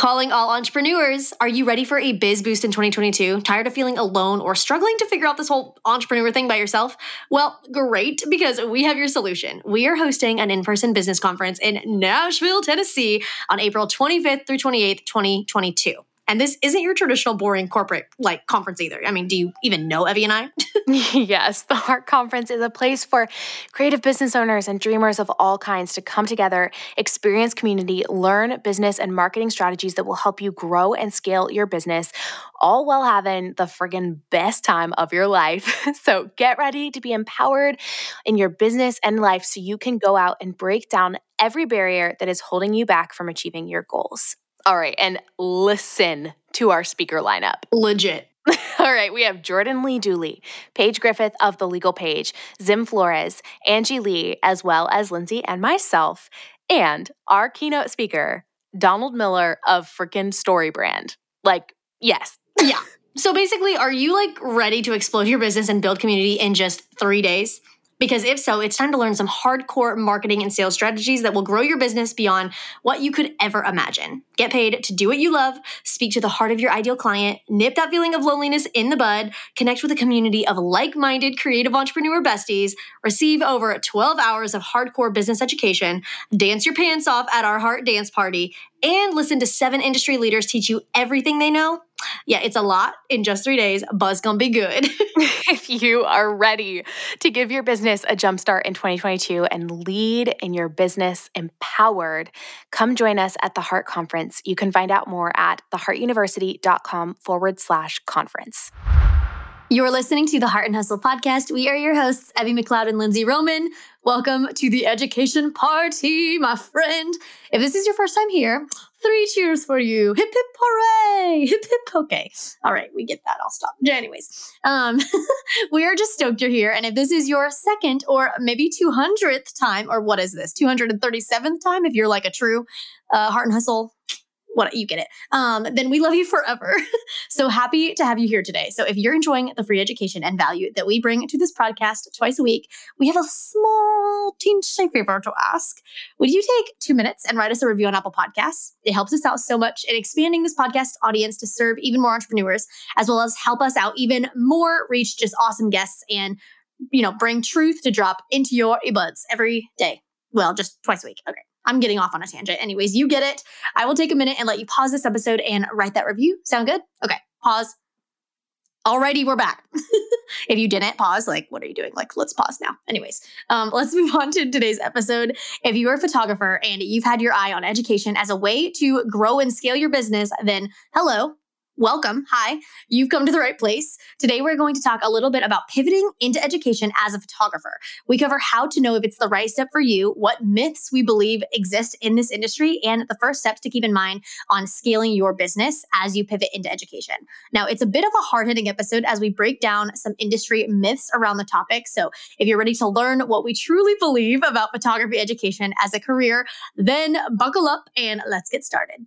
Calling all entrepreneurs. Are you ready for a biz boost in 2022? Tired of feeling alone or struggling to figure out this whole entrepreneur thing by yourself? Well, great, because we have your solution. We are hosting an in person business conference in Nashville, Tennessee on April 25th through 28th, 2022. And this isn't your traditional boring corporate like conference either. I mean, do you even know Evie and I? yes, the Heart Conference is a place for creative business owners and dreamers of all kinds to come together, experience community, learn business and marketing strategies that will help you grow and scale your business, all while having the friggin' best time of your life. so get ready to be empowered in your business and life so you can go out and break down every barrier that is holding you back from achieving your goals. All right, and listen to our speaker lineup. Legit. All right, we have Jordan Lee Dooley, Paige Griffith of The Legal Paige, Zim Flores, Angie Lee, as well as Lindsey and myself, and our keynote speaker, Donald Miller of freaking Story Brand. Like, yes. Yeah. So basically, are you like ready to explode your business and build community in just three days? Because if so, it's time to learn some hardcore marketing and sales strategies that will grow your business beyond what you could ever imagine. Get paid to do what you love, speak to the heart of your ideal client, nip that feeling of loneliness in the bud, connect with a community of like minded creative entrepreneur besties, receive over 12 hours of hardcore business education, dance your pants off at our Heart Dance Party, and listen to seven industry leaders teach you everything they know yeah, it's a lot in just three days. Buzz gonna be good. if you are ready to give your business a jumpstart in 2022 and lead in your business empowered, come join us at the Heart Conference. You can find out more at theheartuniversity.com forward slash conference. You're listening to the Heart and Hustle podcast. We are your hosts, Evie McLeod and Lindsey Roman. Welcome to the education party, my friend. If this is your first time here, three cheers for you. Hip hip hooray! Hip hip okay. All right, we get that. I'll stop. Anyways, um, we are just stoked you're here. And if this is your second or maybe 200th time, or what is this, 237th time, if you're like a true uh, Heart and Hustle what you get it. Um, then we love you forever. So happy to have you here today. So if you're enjoying the free education and value that we bring to this podcast twice a week we have a small teensy favor to ask. Would you take two minutes and write us a review on apple podcasts? It helps us out so much in expanding this podcast audience to serve even more entrepreneurs as well as help us out even more reach just awesome guests and you know bring truth to drop into your earbuds every day. Well just twice a week. Okay I'm getting off on a tangent. Anyways, you get it. I will take a minute and let you pause this episode and write that review. Sound good? Okay, pause. Alrighty, we're back. if you didn't pause, like, what are you doing? Like, let's pause now. Anyways, um, let's move on to today's episode. If you are a photographer and you've had your eye on education as a way to grow and scale your business, then hello, welcome. Hi, you've come to the right place. Today, we're going to talk a little bit about pivoting into education as a photographer. We cover how to know if it's the right step for you, what myths we believe exist in this industry, and the first steps to keep in mind on scaling your business as you pivot into education. Now, it's a bit of a hard hitting episode as we break down some industry myths around the topic. So, if you're ready to learn what we truly believe about photography education as a career, then buckle up and let's get started.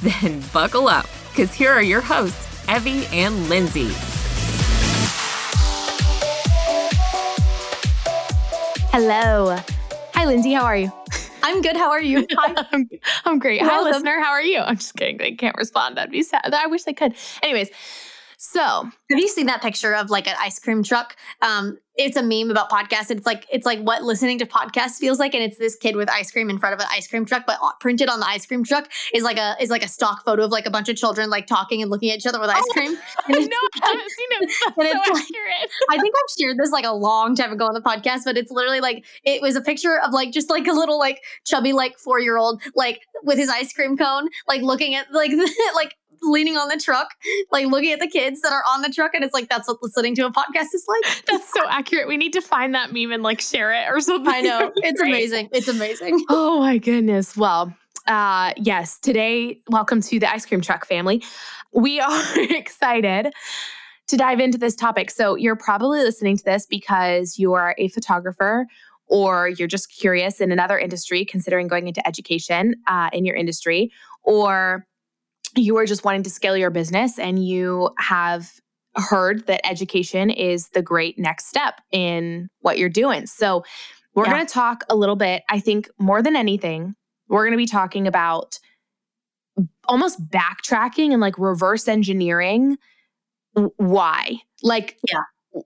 Then buckle up, because here are your hosts, Evie and Lindsey. Hello. Hi, Lindsey. How are you? I'm good. How are you? Hi. I'm, I'm great. Hi, listener. How are you? I'm just kidding. They can't respond. That'd be sad. I wish they could. Anyways, so have you seen that picture of like an ice cream truck? Um, it's a meme about podcasts. It's like it's like what listening to podcasts feels like, and it's this kid with ice cream in front of an ice cream truck, but printed on the ice cream truck is like a is like a stock photo of like a bunch of children like talking and looking at each other with ice oh, cream. And no, I haven't seen it. So accurate. I think I've shared this like a long time ago on the podcast, but it's literally like it was a picture of like just like a little like chubby like four year old like with his ice cream cone like looking at like like leaning on the truck, like looking at the kids that are on the truck, and it's like that's what listening to a podcast is like. That's so accurate. We need to find that meme and like share it or something. I know. It's amazing. It's amazing. Oh my goodness. Well, uh, yes, today, welcome to the ice cream truck family. We are excited to dive into this topic. So, you're probably listening to this because you are a photographer or you're just curious in another industry, considering going into education uh, in your industry, or you are just wanting to scale your business and you have heard that education is the great next step in what you're doing. So, we're yeah. going to talk a little bit, I think, more than anything, we're going to be talking about almost backtracking and like reverse engineering why. Like, yeah.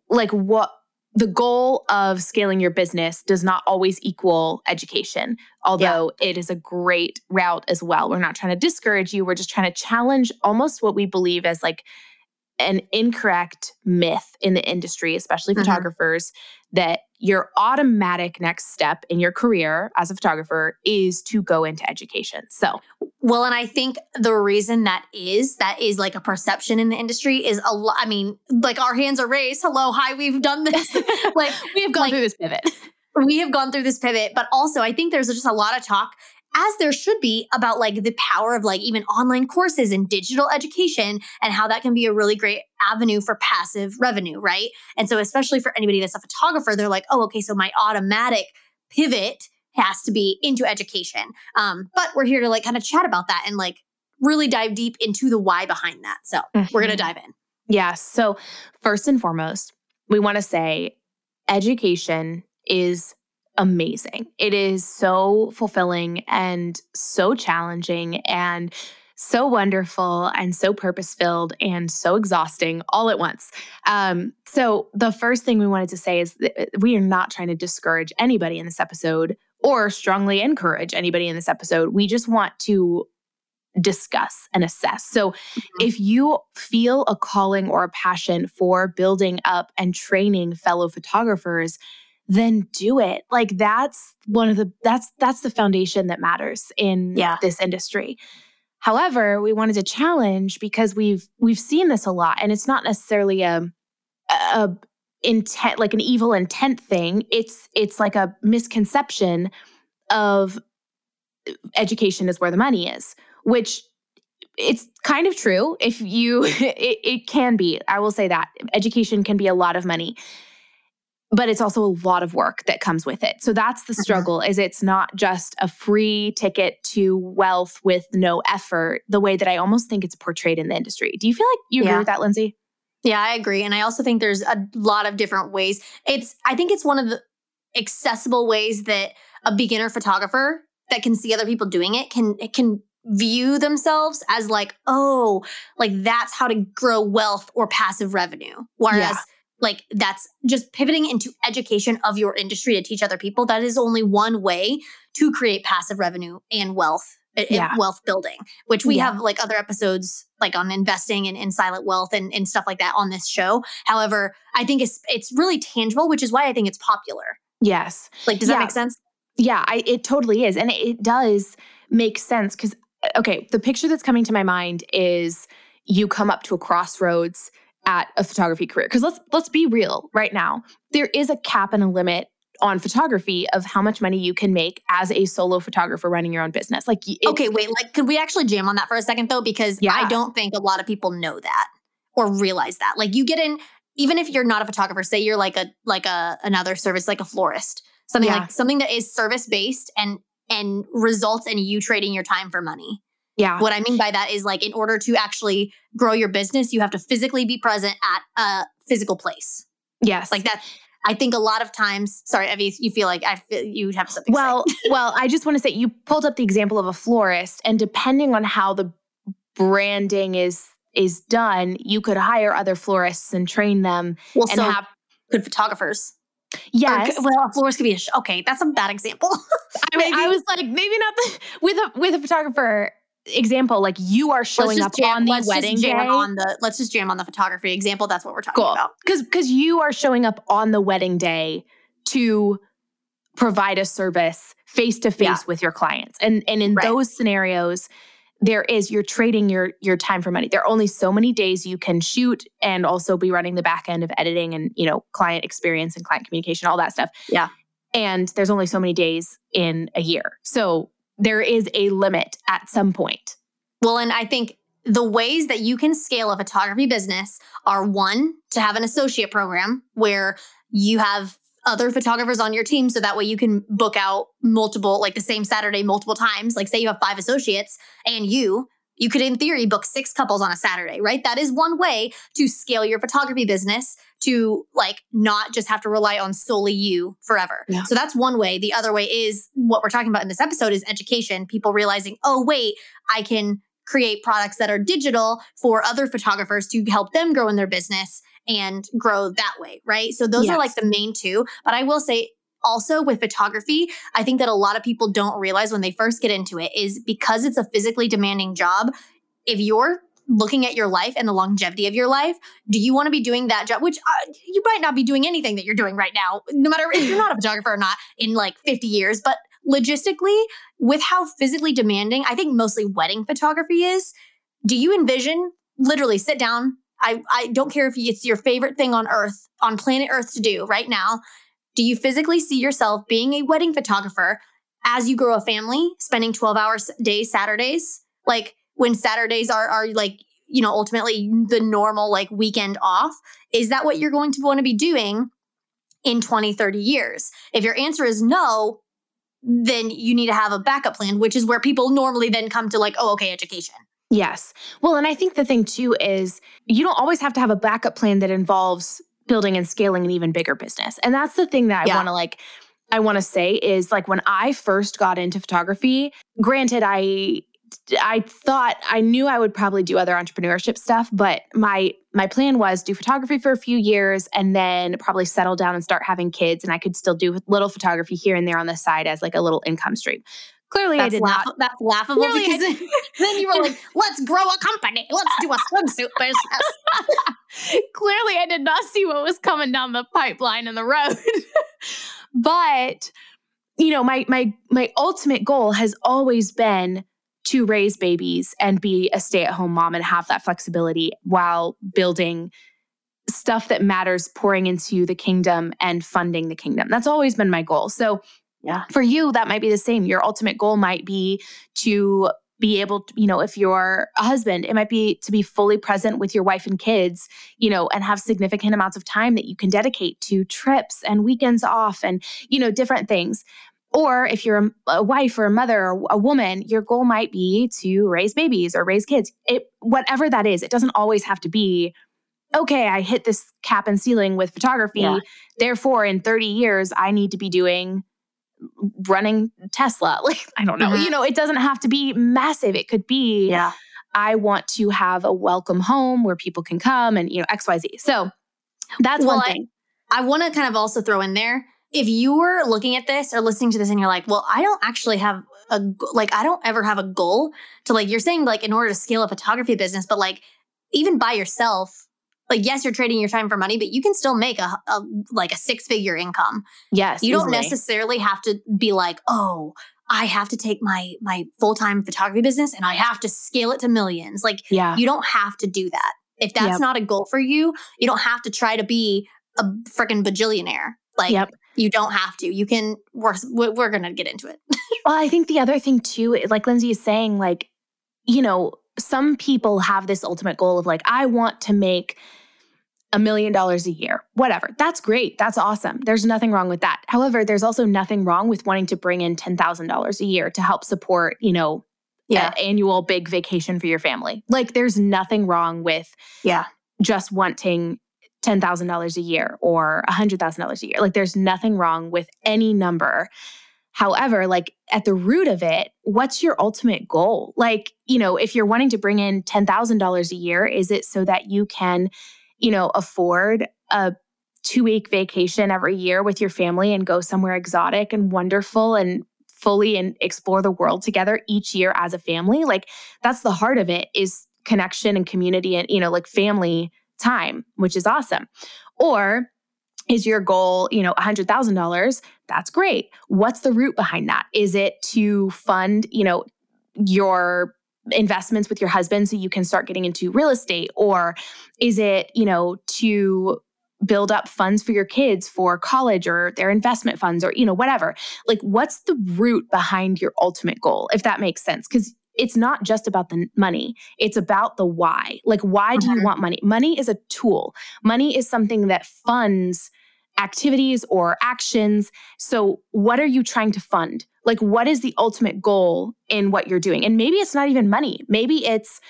Like what the goal of scaling your business does not always equal education, although yeah. it is a great route as well. We're not trying to discourage you. We're just trying to challenge almost what we believe as like an incorrect myth in the industry, especially mm-hmm. photographers, that your automatic next step in your career as a photographer is to go into education. So, well, and I think the reason that is that is like a perception in the industry is a lot. I mean, like our hands are raised. Hello, hi, we've done this. like we have gone like, through this pivot. we have gone through this pivot, but also I think there's just a lot of talk as there should be about like the power of like even online courses and digital education and how that can be a really great avenue for passive revenue, right? And so especially for anybody that's a photographer, they're like, "Oh, okay, so my automatic pivot has to be into education." Um, but we're here to like kind of chat about that and like really dive deep into the why behind that. So, mm-hmm. we're going to dive in. Yeah, so first and foremost, we want to say education is amazing. It is so fulfilling and so challenging and so wonderful and so purpose filled and so exhausting all at once. Um, so, the first thing we wanted to say is that we are not trying to discourage anybody in this episode or strongly encourage anybody in this episode. We just want to discuss and assess. So, mm-hmm. if you feel a calling or a passion for building up and training fellow photographers, then do it. Like that's one of the that's that's the foundation that matters in yeah. this industry. However, we wanted to challenge because we've we've seen this a lot and it's not necessarily a a intent like an evil intent thing. It's it's like a misconception of education is where the money is, which it's kind of true if you it, it can be. I will say that education can be a lot of money but it's also a lot of work that comes with it. So that's the mm-hmm. struggle is it's not just a free ticket to wealth with no effort the way that I almost think it's portrayed in the industry. Do you feel like you yeah. agree with that Lindsey? Yeah, I agree. And I also think there's a lot of different ways. It's I think it's one of the accessible ways that a beginner photographer that can see other people doing it can it can view themselves as like, oh, like that's how to grow wealth or passive revenue. Whereas yeah like that's just pivoting into education of your industry to teach other people that is only one way to create passive revenue and wealth yeah. wealth building which we yeah. have like other episodes like on investing and in silent wealth and, and stuff like that on this show however i think it's it's really tangible which is why i think it's popular yes like does yeah. that make sense yeah I, it totally is and it, it does make sense because uh, okay the picture that's coming to my mind is you come up to a crossroads at a photography career. Because let's let's be real right now there is a cap and a limit on photography of how much money you can make as a solo photographer running your own business. Like okay wait like could we actually jam on that for a second though? Because yeah. i don't think a lot of people know that or realize that. Like you get in even if you're not a photographer say you're like a like a another service like a florist something yeah. like something that is service based and and results in you trading your time for money yeah. What I mean by that is like in order to actually grow your business, you have to physically be present at a physical place. Yes. Like that. I think a lot of times, sorry, Evie, you feel like I feel you have something. Well, well, I just want to say you pulled up the example of a florist, and depending on how the branding is is done, you could hire other florists and train them. Well, and so have good photographers. Yes. Or, well, a florist could be a sh- okay. That's a bad example. I mean, I was like, maybe not the, with a with a photographer example, like you are showing up jam, on the wedding day. On the let's just jam on the photography example. That's what we're talking cool. about. Because because you are showing up on the wedding day to provide a service face to face with your clients, and and in right. those scenarios, there is you're trading your your time for money. There are only so many days you can shoot and also be running the back end of editing and you know client experience and client communication, all that stuff. Yeah. And there's only so many days in a year. So there is a limit at some point. Well, and I think the ways that you can scale a photography business are one, to have an associate program where you have other photographers on your team so that way you can book out multiple like the same Saturday multiple times like say you have 5 associates and you you could in theory book six couples on a Saturday right that is one way to scale your photography business to like not just have to rely on solely you forever Yeah. so that's one way the other way is what we're talking about in this episode is education people realizing oh wait I can create products that are digital for other photographers to help them grow in their business and grow that way, right? So those Yes. are like the main two. But I will say also with photography, I think that a lot of people don't realize when they first get into it is because it's a physically demanding job. If you're looking at your life and the longevity of your life, do you want to be doing that job? Which uh, you might not be doing anything that you're doing right now, no matter if you're not a photographer or not in like 50 years. But logistically, with how physically demanding I think mostly wedding photography is, do you envision literally sit down? I, I don't care if it's your favorite thing on earth, on planet Earth to do right now. Do you physically see yourself being a wedding photographer as you grow a family, spending 12 hours days, Saturdays? Like when Saturdays are, are like, you know, ultimately the normal like weekend off. Is that what you're going to want to be doing in 20, 30 years? If your answer is no, then you need to have a backup plan, which is where people normally then come to like, oh, okay, education. Yes. Well, and I think the thing too is you don't always have to have a backup plan that involves building and scaling an even bigger business. And that's the thing that I Yeah. want to like I want to say is like when I first got into photography, granted I I thought I knew I would probably do other entrepreneurship stuff, but my my plan was do photography for a few years and then probably settle down and start having kids and I could still do a little photography here and there on the side as like a little income stream. Clearly I That's, did laugh- not that's laughable Clearly because then you were like, let's grow a company. Let's do a swimsuit business. Clearly, I did not see what was coming down the pipeline in the road. but you know, my my my ultimate goal has always been to raise babies and be a stay-at-home mom and have that flexibility while building stuff that matters pouring into the kingdom and funding the kingdom. That's always been my goal. So Yeah. for you that might be the same. Your ultimate goal might be to be able to, you know, if you're a husband, it might be to be fully present with your wife and kids, you know, and have significant amounts of time that you can dedicate to trips and weekends off and, you know, different things. Or if you're a, a wife or a mother or a woman, your goal might be to raise babies or raise kids. It whatever that is, it doesn't always have to be okay, I hit this cap and ceiling with photography. Yeah. Therefore, in 30 years, I need to be doing running Tesla. Like, I don't know. Mhm. You know, it doesn't have to be massive. It could be Yeah. I want to have a welcome home where people can come and, you know, XYZ. So that's Well, one I- thing. I want to kind of also throw in there if you were looking at this or listening to this and you're like, well, I don't actually have a like I don't ever have a goal to like you're saying like in order to scale a photography business, but like even by yourself, like yes, you're trading your time for money, but you can still make a, a like a six figure income. yes. You don't necessarily have to be like, oh, I have to take my my full time photography business and I have to scale it to millions. Like Yeah. you don't have to do that. If that's Yep. not a goal for you, you don't have to try to be a freaking bajillionaire. Like Yep. You don't have to. You can. We're we're gonna get into it. Well, I think the other thing too, like Lindsey is saying, like, you know, some people have this ultimate goal of like, I want to make a million dollars a year, whatever. That's great. That's awesome. There's nothing wrong with that. However, there's also nothing wrong with wanting to bring in $10,000 a year to help support, you know, Yeah. annual big vacation for your family. Like, there's nothing wrong with Yeah. just wanting $10,000 a year or $100,000 a year. Like, there's nothing wrong with any number. However, like at the root of it, what's your ultimate goal? Like, you know, if you're wanting to bring in $10,000 a year, is it so that you can, you know, afford a two week vacation every year with your family and go somewhere exotic and wonderful and fully and explore the world together each year as a family? Like, that's the heart of it is connection and community and, you know, like family time, which is awesome. Or is your goal, you know, $100,000? That's great. What's the root behind that? Is it to fund, you know, your investments with your husband so you can start getting into real estate or is it you know to build up funds for your kids for college or their investment funds or you know whatever like what's the root behind your ultimate goal if that makes sense cuz it's not just about the money it's about the why like why do you Mhm. want money money is a tool money is something that funds activities or actions so what are you trying to fund like what is the ultimate goal in what you're doing and maybe it's not even money maybe it's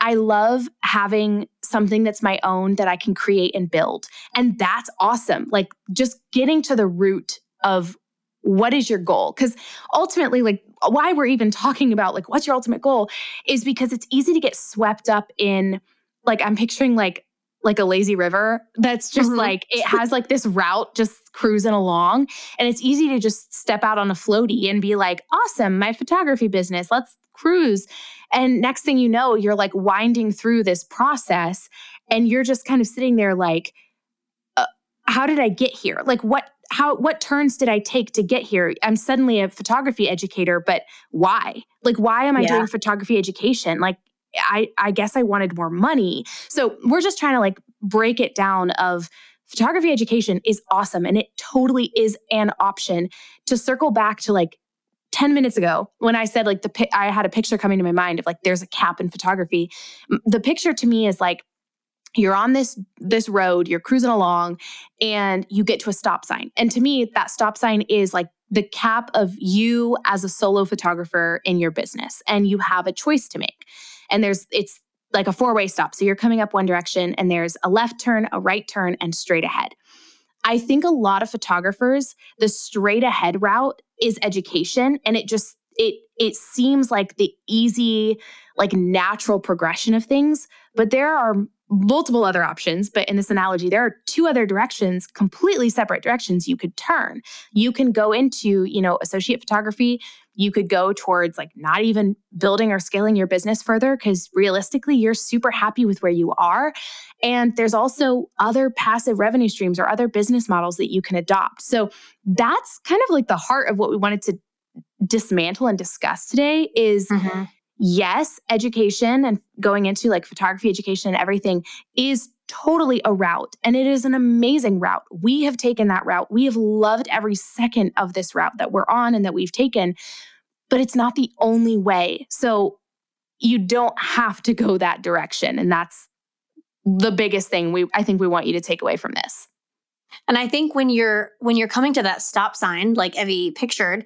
I love having something that's my own that I can create and build. And that's awesome. Like just getting to the root of what is your goal? Because ultimately, like why we're even talking about like what's your ultimate goal is because it's easy to get swept up in like I'm picturing like like a lazy river that's just Mhm. like it has like this route just cruising along and it's easy to just step out on a floaty and be like awesome my photography business let's cruise and next thing you know, you're like winding through this process and you're just kind of sitting there like, uh, how did I get here? Like what how what turns did I take to get here? I'm suddenly a photography educator, but why? Like why am I Yeah. doing photography education? Like I I guess I wanted more money. So we're just trying to like break it down of photography education is awesome and it totally is an option to circle back to like 10 minutes ago when I said like the I had a picture coming to my mind of like there's a cap in photography. The picture to me is like you're on this this road, you're cruising along and you get to a stop sign. And to me that stop sign is like the cap of you as a solo photographer in your business and you have a choice to make. And there's it's like a four-way stop. So you're coming up one direction and there's a left turn, a right turn and straight ahead. I think a lot of photographers, the straight ahead route is education and it just it it seems like the easy like natural progression of things, but there are multiple other options, but in this analogy there are two other directions, completely separate directions you could turn. You can go into, you know, associate photography, you could go towards like not even building or scaling your business further because realistically you're super happy with where you are and there's also other passive revenue streams or other business models that you can adopt. So that's kind of like the heart of what we wanted to dismantle and discuss today is Mhm. Yes, education and going into like photography education and everything is totally a route and it is an amazing route. We have taken that route. We have loved every second of this route that we're on and that we've taken, but it's not the only way. So you don't have to go that direction and that's the biggest thing we I think we want you to take away from this. And I think when you're when you're coming to that stop sign, like Evie pictured,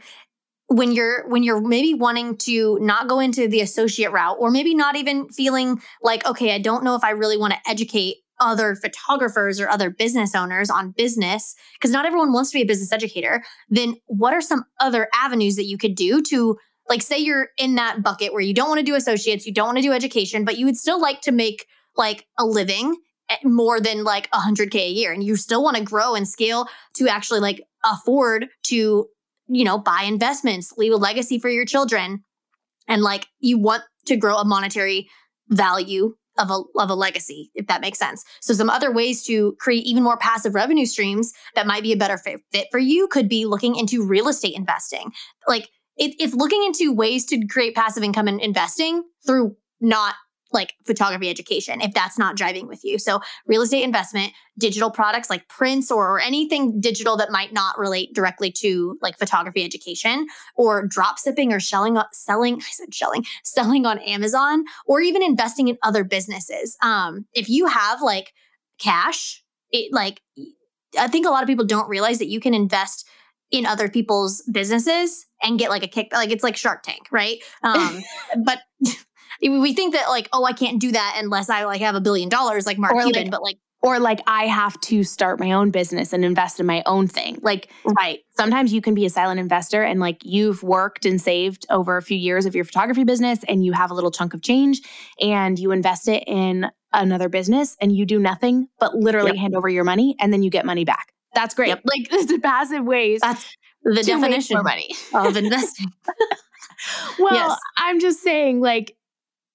when you're when you're maybe wanting to not go into the associate route, or maybe not even feeling like, okay, I don't know if I really want to educate other photographers or other business owners on business, because not everyone wants to be a business educator, then what are some other avenues that you could do to like say you're in that bucket where you don't want to do associates, you don't want to do education, but you would still like to make like a living at more than like 100k a year and you still want to grow and scale to actually like afford to you know buy investments leave a legacy for your children. And like you want to grow a monetary value of a of a legacy if that makes sense. So some other ways to create even more passive revenue streams that might be a better fit, fit for you could be looking into real estate investing. Like it, it's looking into ways to create passive income and investing through not like photography education if that's not driving with you. So real estate investment, digital products like prints or, anything digital that might not relate directly to like photography education or drop shipping or selling selling I said shelling selling on Amazon or even investing in other businesses. Um if you have like cash, it like I think a lot of people don't realize that you can invest in other people's businesses and get like a kick like it's like Shark Tank, right? Um but we think that like oh I can't do that unless I like have a billion dollars like Mark Or, Cuban, like- but like Or like I have to start my own business and invest in my own thing. Like right sometimes you can be a silent investor and like you've worked and saved over a few years of your photography business and you have a little chunk of change and you invest it in another business and you do nothing but literally Yep. hand over your money and then you get money back. That's great. Yep. Like it's a passive ways that's the definition money. of investing. Well, Yes. I'm just saying, like,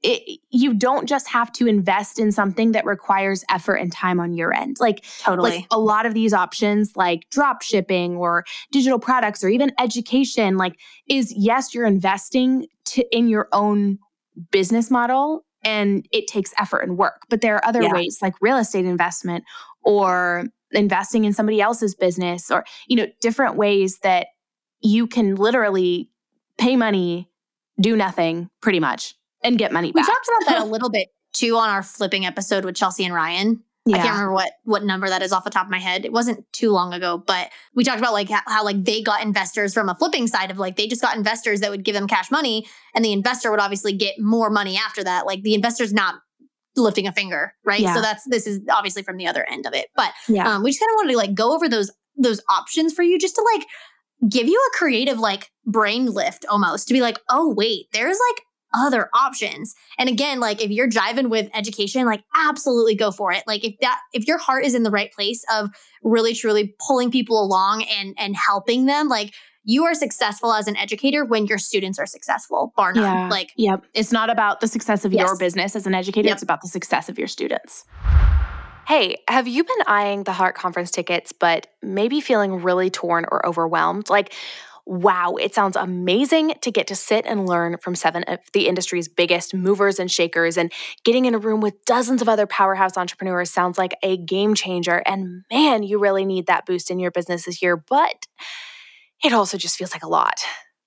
it, you don't just have to invest in something that requires effort and time on your end. Like, totally. like a lot of these options, like drop shipping or digital products or even education, like, is yes, you're investing to in your own business model and it takes effort and work. But there are other Yeah. ways like real estate investment or investing in somebody else's business or you know different ways that you can literally pay money, do nothing pretty much and get money back. We talked about that a little bit too on our flipping episode with Chelsea and Ryan. I can't remember what what number that is off the top of my head. It wasn't too long ago, but we talked about like how, how like they got investors from a flipping side of like they just got investors that would give them cash money, and the investor would obviously get more money after that. Like the investor's not lifting a finger, right? Yeah. So that's this is obviously from the other end of it. But Yeah. um, we just kind of wanted to like go over those those options for you, just to like give you a creative like brain lift almost to be like, oh wait, there's like other options. And again, like if you're driving with education, like absolutely go for it. Like if that if your heart is in the right place of really truly pulling people along and and helping them, like you are successful as an educator when your students are successful, bar none. Yeah. Like Yep. It's not about the success of your business as an educator, Yep. it's about the success of your students. Hey, have you been eyeing the Heart Conference tickets, but maybe feeling really torn or overwhelmed? Like, wow, it sounds amazing to get to sit and learn from seven of the industry's biggest movers and shakers. And getting in a room with dozens of other powerhouse entrepreneurs sounds like a game changer. And man, you really need that boost in your business this year. But it also just feels like a lot.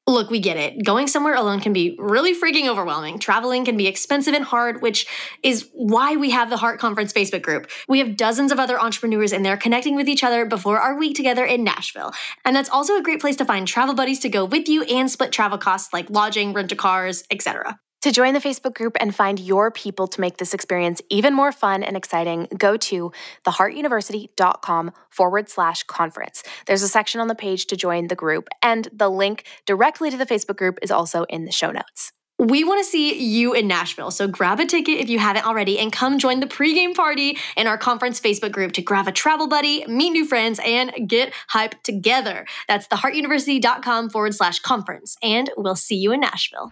Look, we get it. Going somewhere alone can be really freaking overwhelming. Traveling can be expensive and hard, which is why we have the Heart Conference Facebook group. We have dozens of other entrepreneurs in there connecting with each other before our week together in Nashville. And that's also a great place to find travel buddies to go with you and split travel costs like lodging, rent a cars, etc. To join the Facebook group and find your people to make this experience even more fun and exciting, go to theheartuniversity.com forward slash conference. There's a section on the page to join the group, and the link directly to the Facebook group is also in the show notes. We want to see you in Nashville, so grab a ticket if you haven't already and come join the pregame party in our conference Facebook group to grab a travel buddy, meet new friends, and get hyped together. That's theheartuniversity.com forward slash conference, and we'll see you in Nashville.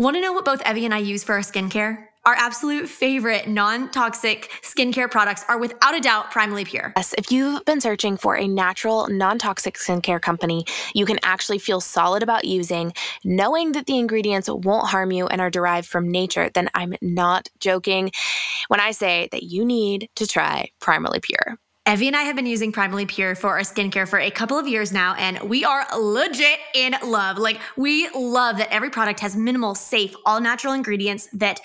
Want to know what both Evie and I use for our skincare? Our absolute favorite non toxic skincare products are without a doubt Primally Pure. Yes, if you've been searching for a natural, non toxic skincare company you can actually feel solid about using, knowing that the ingredients won't harm you and are derived from nature, then I'm not joking when I say that you need to try Primally Pure. Evie and I have been using Primally Pure for our skincare for a couple of years now, and we are legit in love. Like, we love that every product has minimal, safe, all natural ingredients that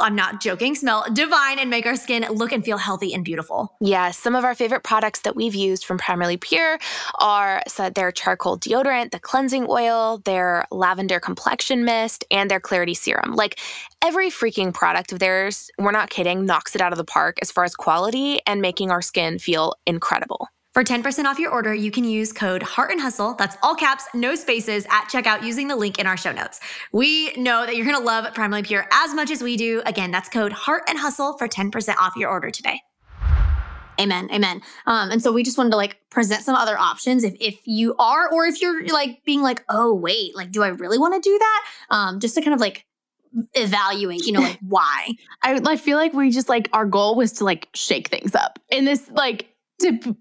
I'm not joking, smell divine and make our skin look and feel healthy and beautiful. Yes, some of our favorite products that we've used from Primally Pure are so their charcoal deodorant, the cleansing oil, their lavender complexion mist, and their clarity serum. Like every freaking product of theirs, we're not kidding, knocks it out of the park as far as quality and making our skin feel incredible. For 10% off your order, you can use code Heart and Hustle. That's all caps, no spaces at checkout using the link in our show notes. We know that you're going to love Primally Pure as much as we do. Again, that's code Heart and Hustle for 10% off your order today. Amen. Amen. Um, and so we just wanted to like present some other options if if you are or if you're like being like, oh wait, like do I really want to do that? Um, just to kind of like evaluate, you know, like why. I, I feel like we just like our goal was to like shake things up in this like to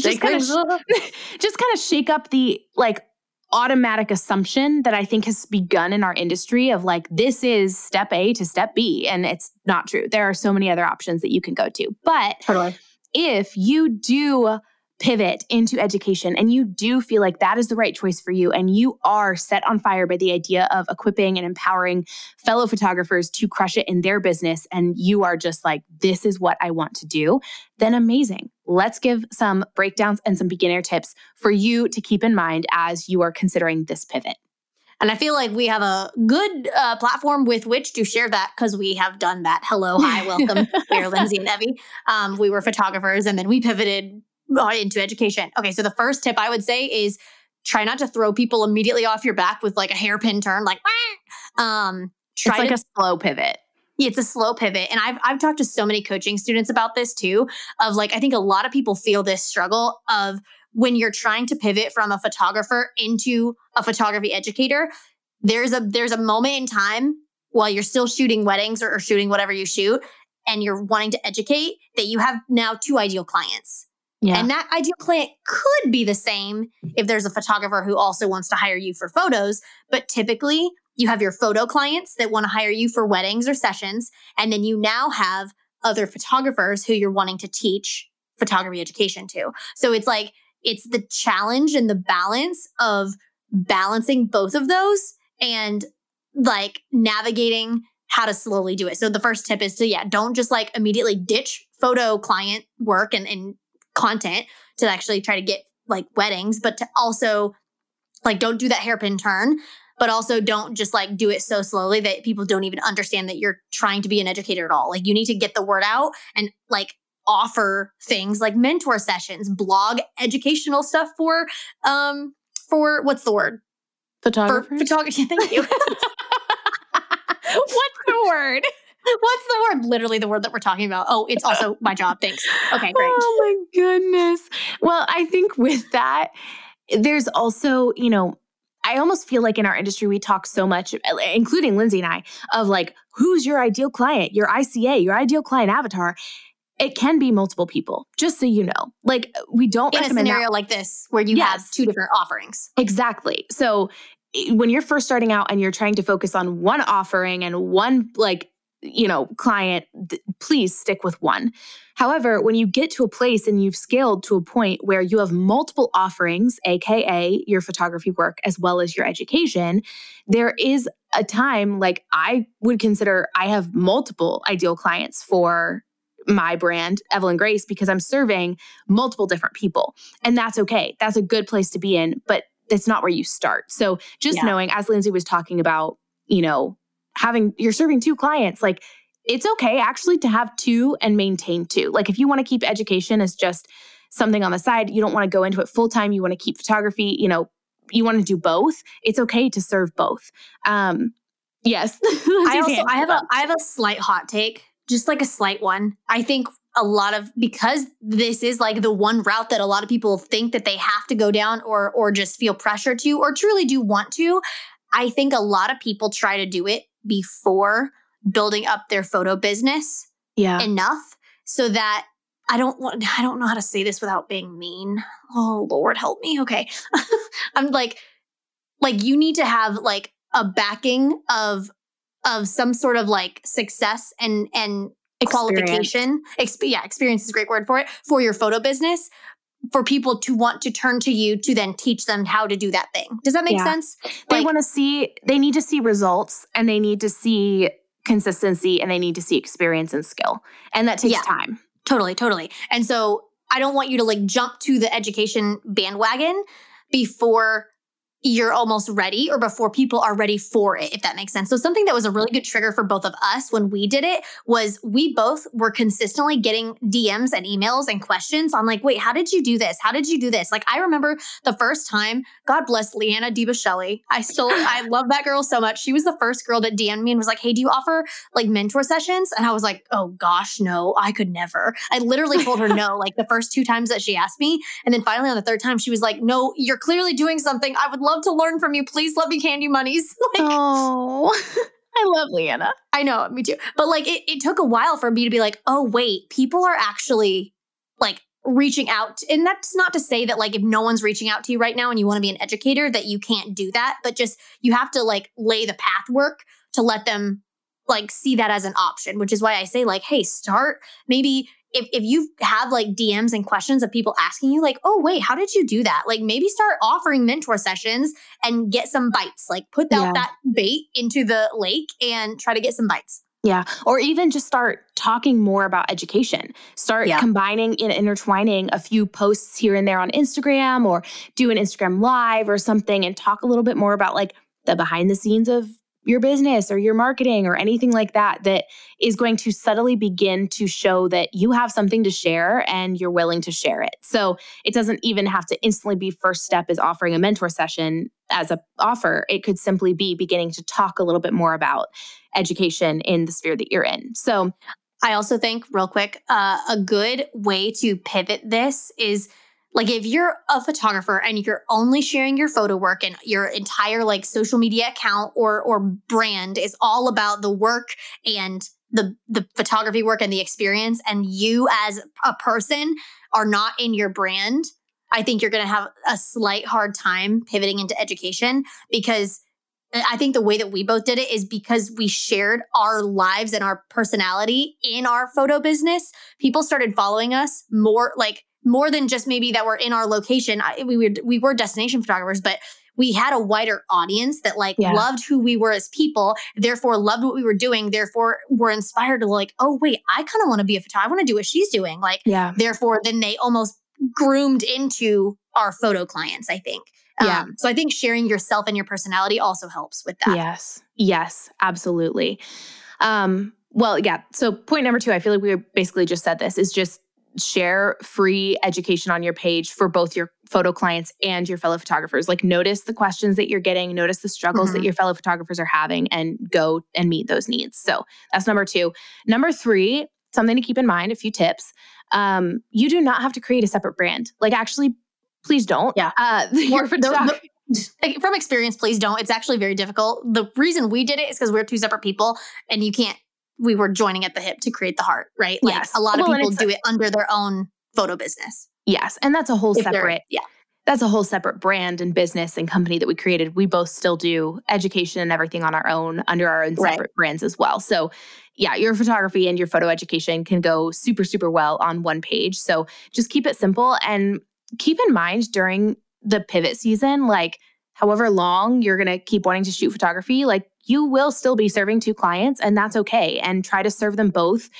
just kind of just kind of shake up the like automatic assumption that I think has begun in our industry of like this is step A to step B and it's not true. There are so many other options that you can go to. But Totally. if you do pivot into education and you do feel like that is the right choice for you and you are set on fire by the idea of equipping and empowering fellow photographers to crush it in their business and you are just like this is what I want to do then amazing let's give some breakdowns and some beginner tips for you to keep in mind as you are considering this pivot And I feel like we have a good uh, platform with which to share that because we have done that. Hello, hi, welcome. we are Lindsey and Evie. Um, we were photographers and then we pivoted into education. Okay, so the first tip I would say is try not to throw people immediately off your back with like a hairpin turn, like, um, try it's like to a slow pivot yeah, it's a slow pivot. And I've I've talked to so many coaching students about this too. Of like, I think a lot of people feel this struggle of when you're trying to pivot from a photographer into a photography educator, there's a there's a moment in time while you're still shooting weddings or, or shooting whatever you shoot, and you're wanting to educate that you have now two ideal clients. Yeah And that ideal client could be the same if there's a photographer who also wants to hire you for photos. But typically, you have your photo clients that want to hire you for weddings or sessions. And then you now have other photographers who you're wanting to teach photography education to. So it's like, it's the challenge and the balance of balancing both of those and like navigating how to slowly do it. So the first tip is to, yeah, don't just like immediately ditch photo client work and, and content to actually try to get like weddings, but to also like don't do that hairpin turn but also don't just like do it so slowly that people don't even understand that you're trying to be an educator at all. Like you need to get the word out and like offer things like mentor sessions, blog educational stuff for um for what's the word? Photographers. photography. Thank you. What's the word? What's the word? Literally the word that we're talking about. Oh, it's also my job. Thanks. Okay, great. Oh my goodness. Well, I think with that, there's also, you know, I almost feel like in our industry, we talk so much, including Lindsey and I, of like, who's your ideal client, your ICA, your ideal client avatar. It can be multiple people, just so you know. Like, we don't In a scenario that. like this where you Yes. have two different offerings. Exactly. So when you're first starting out and you're trying to focus on one offering and one like you know client th- please stick with one however when you get to a place and you've scaled to a point where you have multiple offerings aka your photography work as well as your education there is a time like i would consider i have multiple ideal clients for my brand evelyn grace because i'm serving multiple different people and that's okay that's a good place to be in but it's not where you start. So just Yeah. knowing, as Lindsey was talking about, you know, having you're serving two clients, like it's okay actually to have two and maintain two. Like if you want to keep education as just something on the side, you don't want to go into it full time, you want to keep photography, you know, you want to do both, it's okay to serve both. Um yes. I also I have a I have a slight hot take, just like a slight one. I think a lot of because this is like the one route that a lot of people think that they have to go down or or just feel pressure to or truly do want to. I think a lot of people try to do it before building up their photo business yeah. enough so that I don't want I don't know how to say this without being mean. Oh Lord help me. Okay. I'm like like you need to have like a backing of of some sort of like success and and qualification. Exp- yeah, experience is a great word for it for your photo business for people to want to turn to you to then teach them how to do that thing. Does that make Yeah. sense? they Like- want to see they need to see results and they need to see consistency and they need to see experience and skill and that takes Yeah. time Totally, totally. And so I don't want you to like jump to the education bandwagon before you're almost ready or before people are ready for it, if that makes sense. So, something that was a really good trigger for both of us when we did it was we both were consistently getting DMs and emails and questions on, like, wait, how did you do this? How did you do this? Like, I remember the first time, God bless Leanna Diba Shelley. I still, I love that girl so much. She was the first girl that DM'd me and was like, hey, do you offer like mentor sessions? And I was like, oh gosh, no, I could never. I literally told her no, like the first two times that she asked me. And then finally on the third time, she was like, no, you're clearly doing something. I would love to learn from you. Please let me hand you monies. like, oh i love leanna I know, me too. But like it, it took a while for me to be like, oh, wait, people are actually like reaching out. And that's not to say that like if no one's reaching out to you right now and you want to be an educator, that you can't do that. But just you have to like lay the path work to let them like see that as an option, which is why I say like, hey, start maybe if, if you have like DMs and questions of people asking you, like, oh, wait, how did you do that? Like maybe start offering mentor sessions and get some bites. Like put out Yeah. that bait into the lake and try to get some bites. Yeah. Or even just start talking more about education. Start Yeah. combining and intertwining a few posts here and there on Instagram or do an Instagram live or something and talk a little bit more about like the behind the scenes of your business or your marketing or anything like that that is going to subtly begin to show that you have something to share and you're willing to share it. So it doesn't even have to instantly be first step is offering a mentor session as a offer. It could simply be beginning to talk a little bit more about education in the sphere that you're in. So I also think, real quick, uh, a good way to pivot this is like if you're a photographer and you're only sharing your photo work and your entire like social media account or or brand is all about the work and the the photography work and the experience and you as a person are not in your brand i think you're going to have a slight hard time pivoting into education because uh, I think the way that we both did it is because we shared our lives and our personality in our photo business. People started following us more like more than just maybe that we're in our location. I, we were we were destination photographers, but we had a wider audience that like yeah. loved who we were as people, therefore loved what we were doing, therefore were inspired to like, oh wait, I kind of want to be a photographer. I want to do what she's doing. Like, yeah. Therefore, then they almost groomed into our photo clients. I think. Yeah. Um, so I think sharing yourself and your personality also helps with that. Yes. Yes. Absolutely. Um, well, yeah. So point number two, I feel like we basically just said this is just share free education on your page for both your photo clients and your fellow photographers. Like, notice the questions that you're getting, notice the struggles mm-hmm. that your fellow photographers are having, and go and meet those needs. So, that's number two. Number three, something to keep in mind, a few tips. Um, you do not have to create a separate brand. Like, actually, please don't. Yeah. Uh, your photographer. from experience, please don't. It's actually very difficult. The reason we did it is because we're two separate people and you can't we were joining at the hip to create the heart, right? Like yes. a lot of well, people do it under their own photo business. Yes. And that's a whole if separate, yeah. That's a whole separate brand and business and company that we created. We both still do education and everything on our own under our own separate right. brands as well. So, yeah, your photography and your photo education can go super, super well on one page. So, just keep it simple and keep in mind during the pivot season, like however long you're going to keep wanting to shoot photography, like you will still be serving two clients and that's okay. And try to serve them both,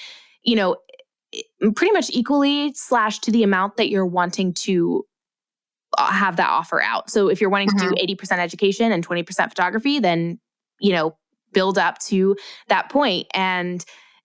you know, pretty much equally slash to the amount that you're wanting to uh, have that offer out. So if you're wanting mm-hmm. to do 80% mm-hmm. education and 20% photography, then, you know, build up to that point and,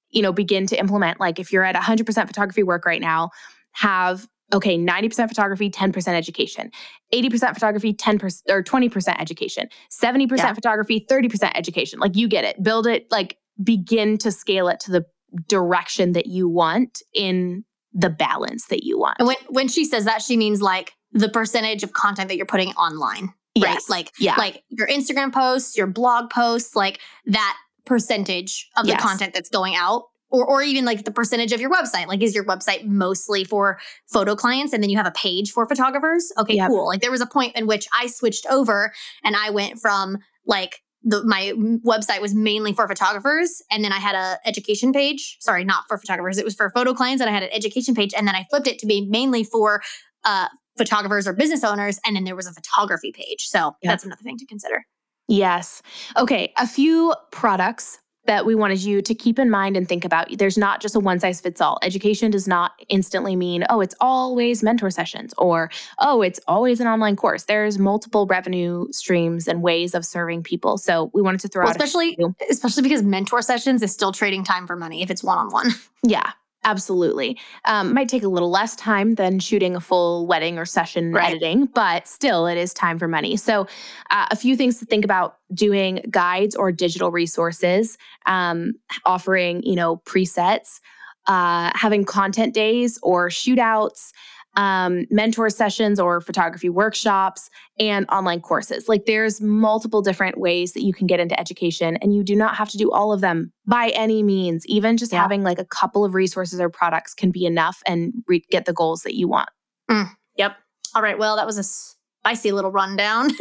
you know, begin to implement. Like if you're at 100% photography work right now, have okay, 90% photography, 10% education, 80% photography, 10% or 20% education, 70% yeah. photography, 30% education. Like you get it. Build it, like begin to scale it to the direction that you want in the balance that you want. And when when she says that, she means like the percentage of content that you're putting online. Yes. Right. Like yeah. like your Instagram posts, your blog posts, like that percentage of yes. the content that's going out or, or even like the percentage of your website. Like, is your website mostly for photo clients and then you have a page for photographers? Okay, yep. cool. Like, there was a point in which I switched over and I went from like the, my website was mainly for photographers and then I had a education page. Sorry, not for photographers. It was for photo clients and I had an education page and then I flipped it to be mainly for uh, photographers or business owners and then there was a photography page. So yep. that's another thing to consider. Yes. Okay, a few products that we wanted you to keep in mind and think about. There's not just a one size fits all. Education does not instantly mean, oh, it's always mentor sessions or, oh, it's always an online course. There's multiple revenue streams and ways of serving people. So we wanted to throw well, out especially especially because mentor sessions is still trading time for money if it's one on one. Yeah. Absolutely. Um, might take a little less time than shooting a full wedding or session right. editing, but still, it is time for money. So, uh, a few things to think about doing guides or digital resources, um, offering, you know, presets, uh, having content days or shootouts, um, mentor sessions or photography workshops and online courses. Like there's multiple different ways that you can get into education, and you do not have to do all of them by any means. Even just yeah. having like a couple of resources or products can be enough and re- get the goals that you want. Mm, yep. All right. Well, that was a spicy little rundown.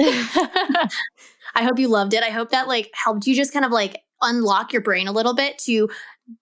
I hope you loved it. I hope that like helped you just kind of like unlock your brain a little bit to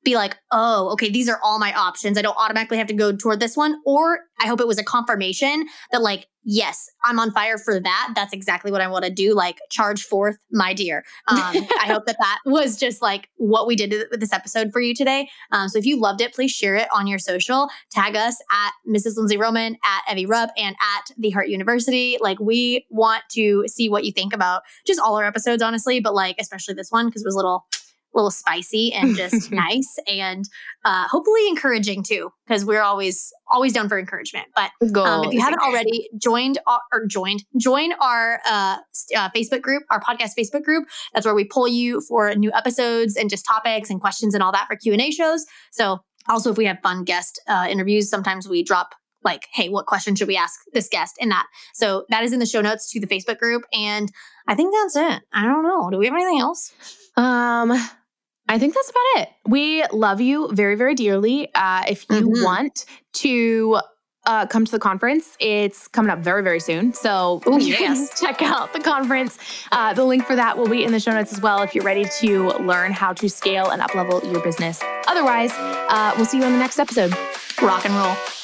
be like, oh, okay, these are all my options. I don't automatically have to go toward this one. Or I hope it was a confirmation that, like, yes, I'm on fire for that. That's exactly what I want to do. Like, charge forth, my dear. Um, I hope that that was just like what we did with this episode for you today. Um, so if you loved it, please share it on your social. Tag us at Mrs. Lindsey Roman, at Evie Rupp, and at The Heart University. Like, we want to see what you think about just all our episodes, honestly, but like, especially this one because it was a little little spicy and just nice and uh, hopefully encouraging too because we're always always down for encouragement. But um, if you haven't already joined our, or joined join our uh, uh, facebook group our podcast facebook group. That's where we pull you for new episodes and just topics and questions and all that for q&a shows. So also if we have fun guest uh, interviews sometimes we drop like hey what question should we ask this guest in that. So that is in the show notes to the facebook group and i think that's it. I don't know. Do we have anything else? Um I think that's about it. We love you very, very dearly. Uh, if you mm-hmm. want to uh, come to the conference. It's coming up very, very soon. So Ooh, you can yes. check out the conference. Uh, the link for that will be in the show notes as well if you're ready to learn how to scale and uplevel your business. Otherwise, uh, we'll see you on the next episode. Rock and roll.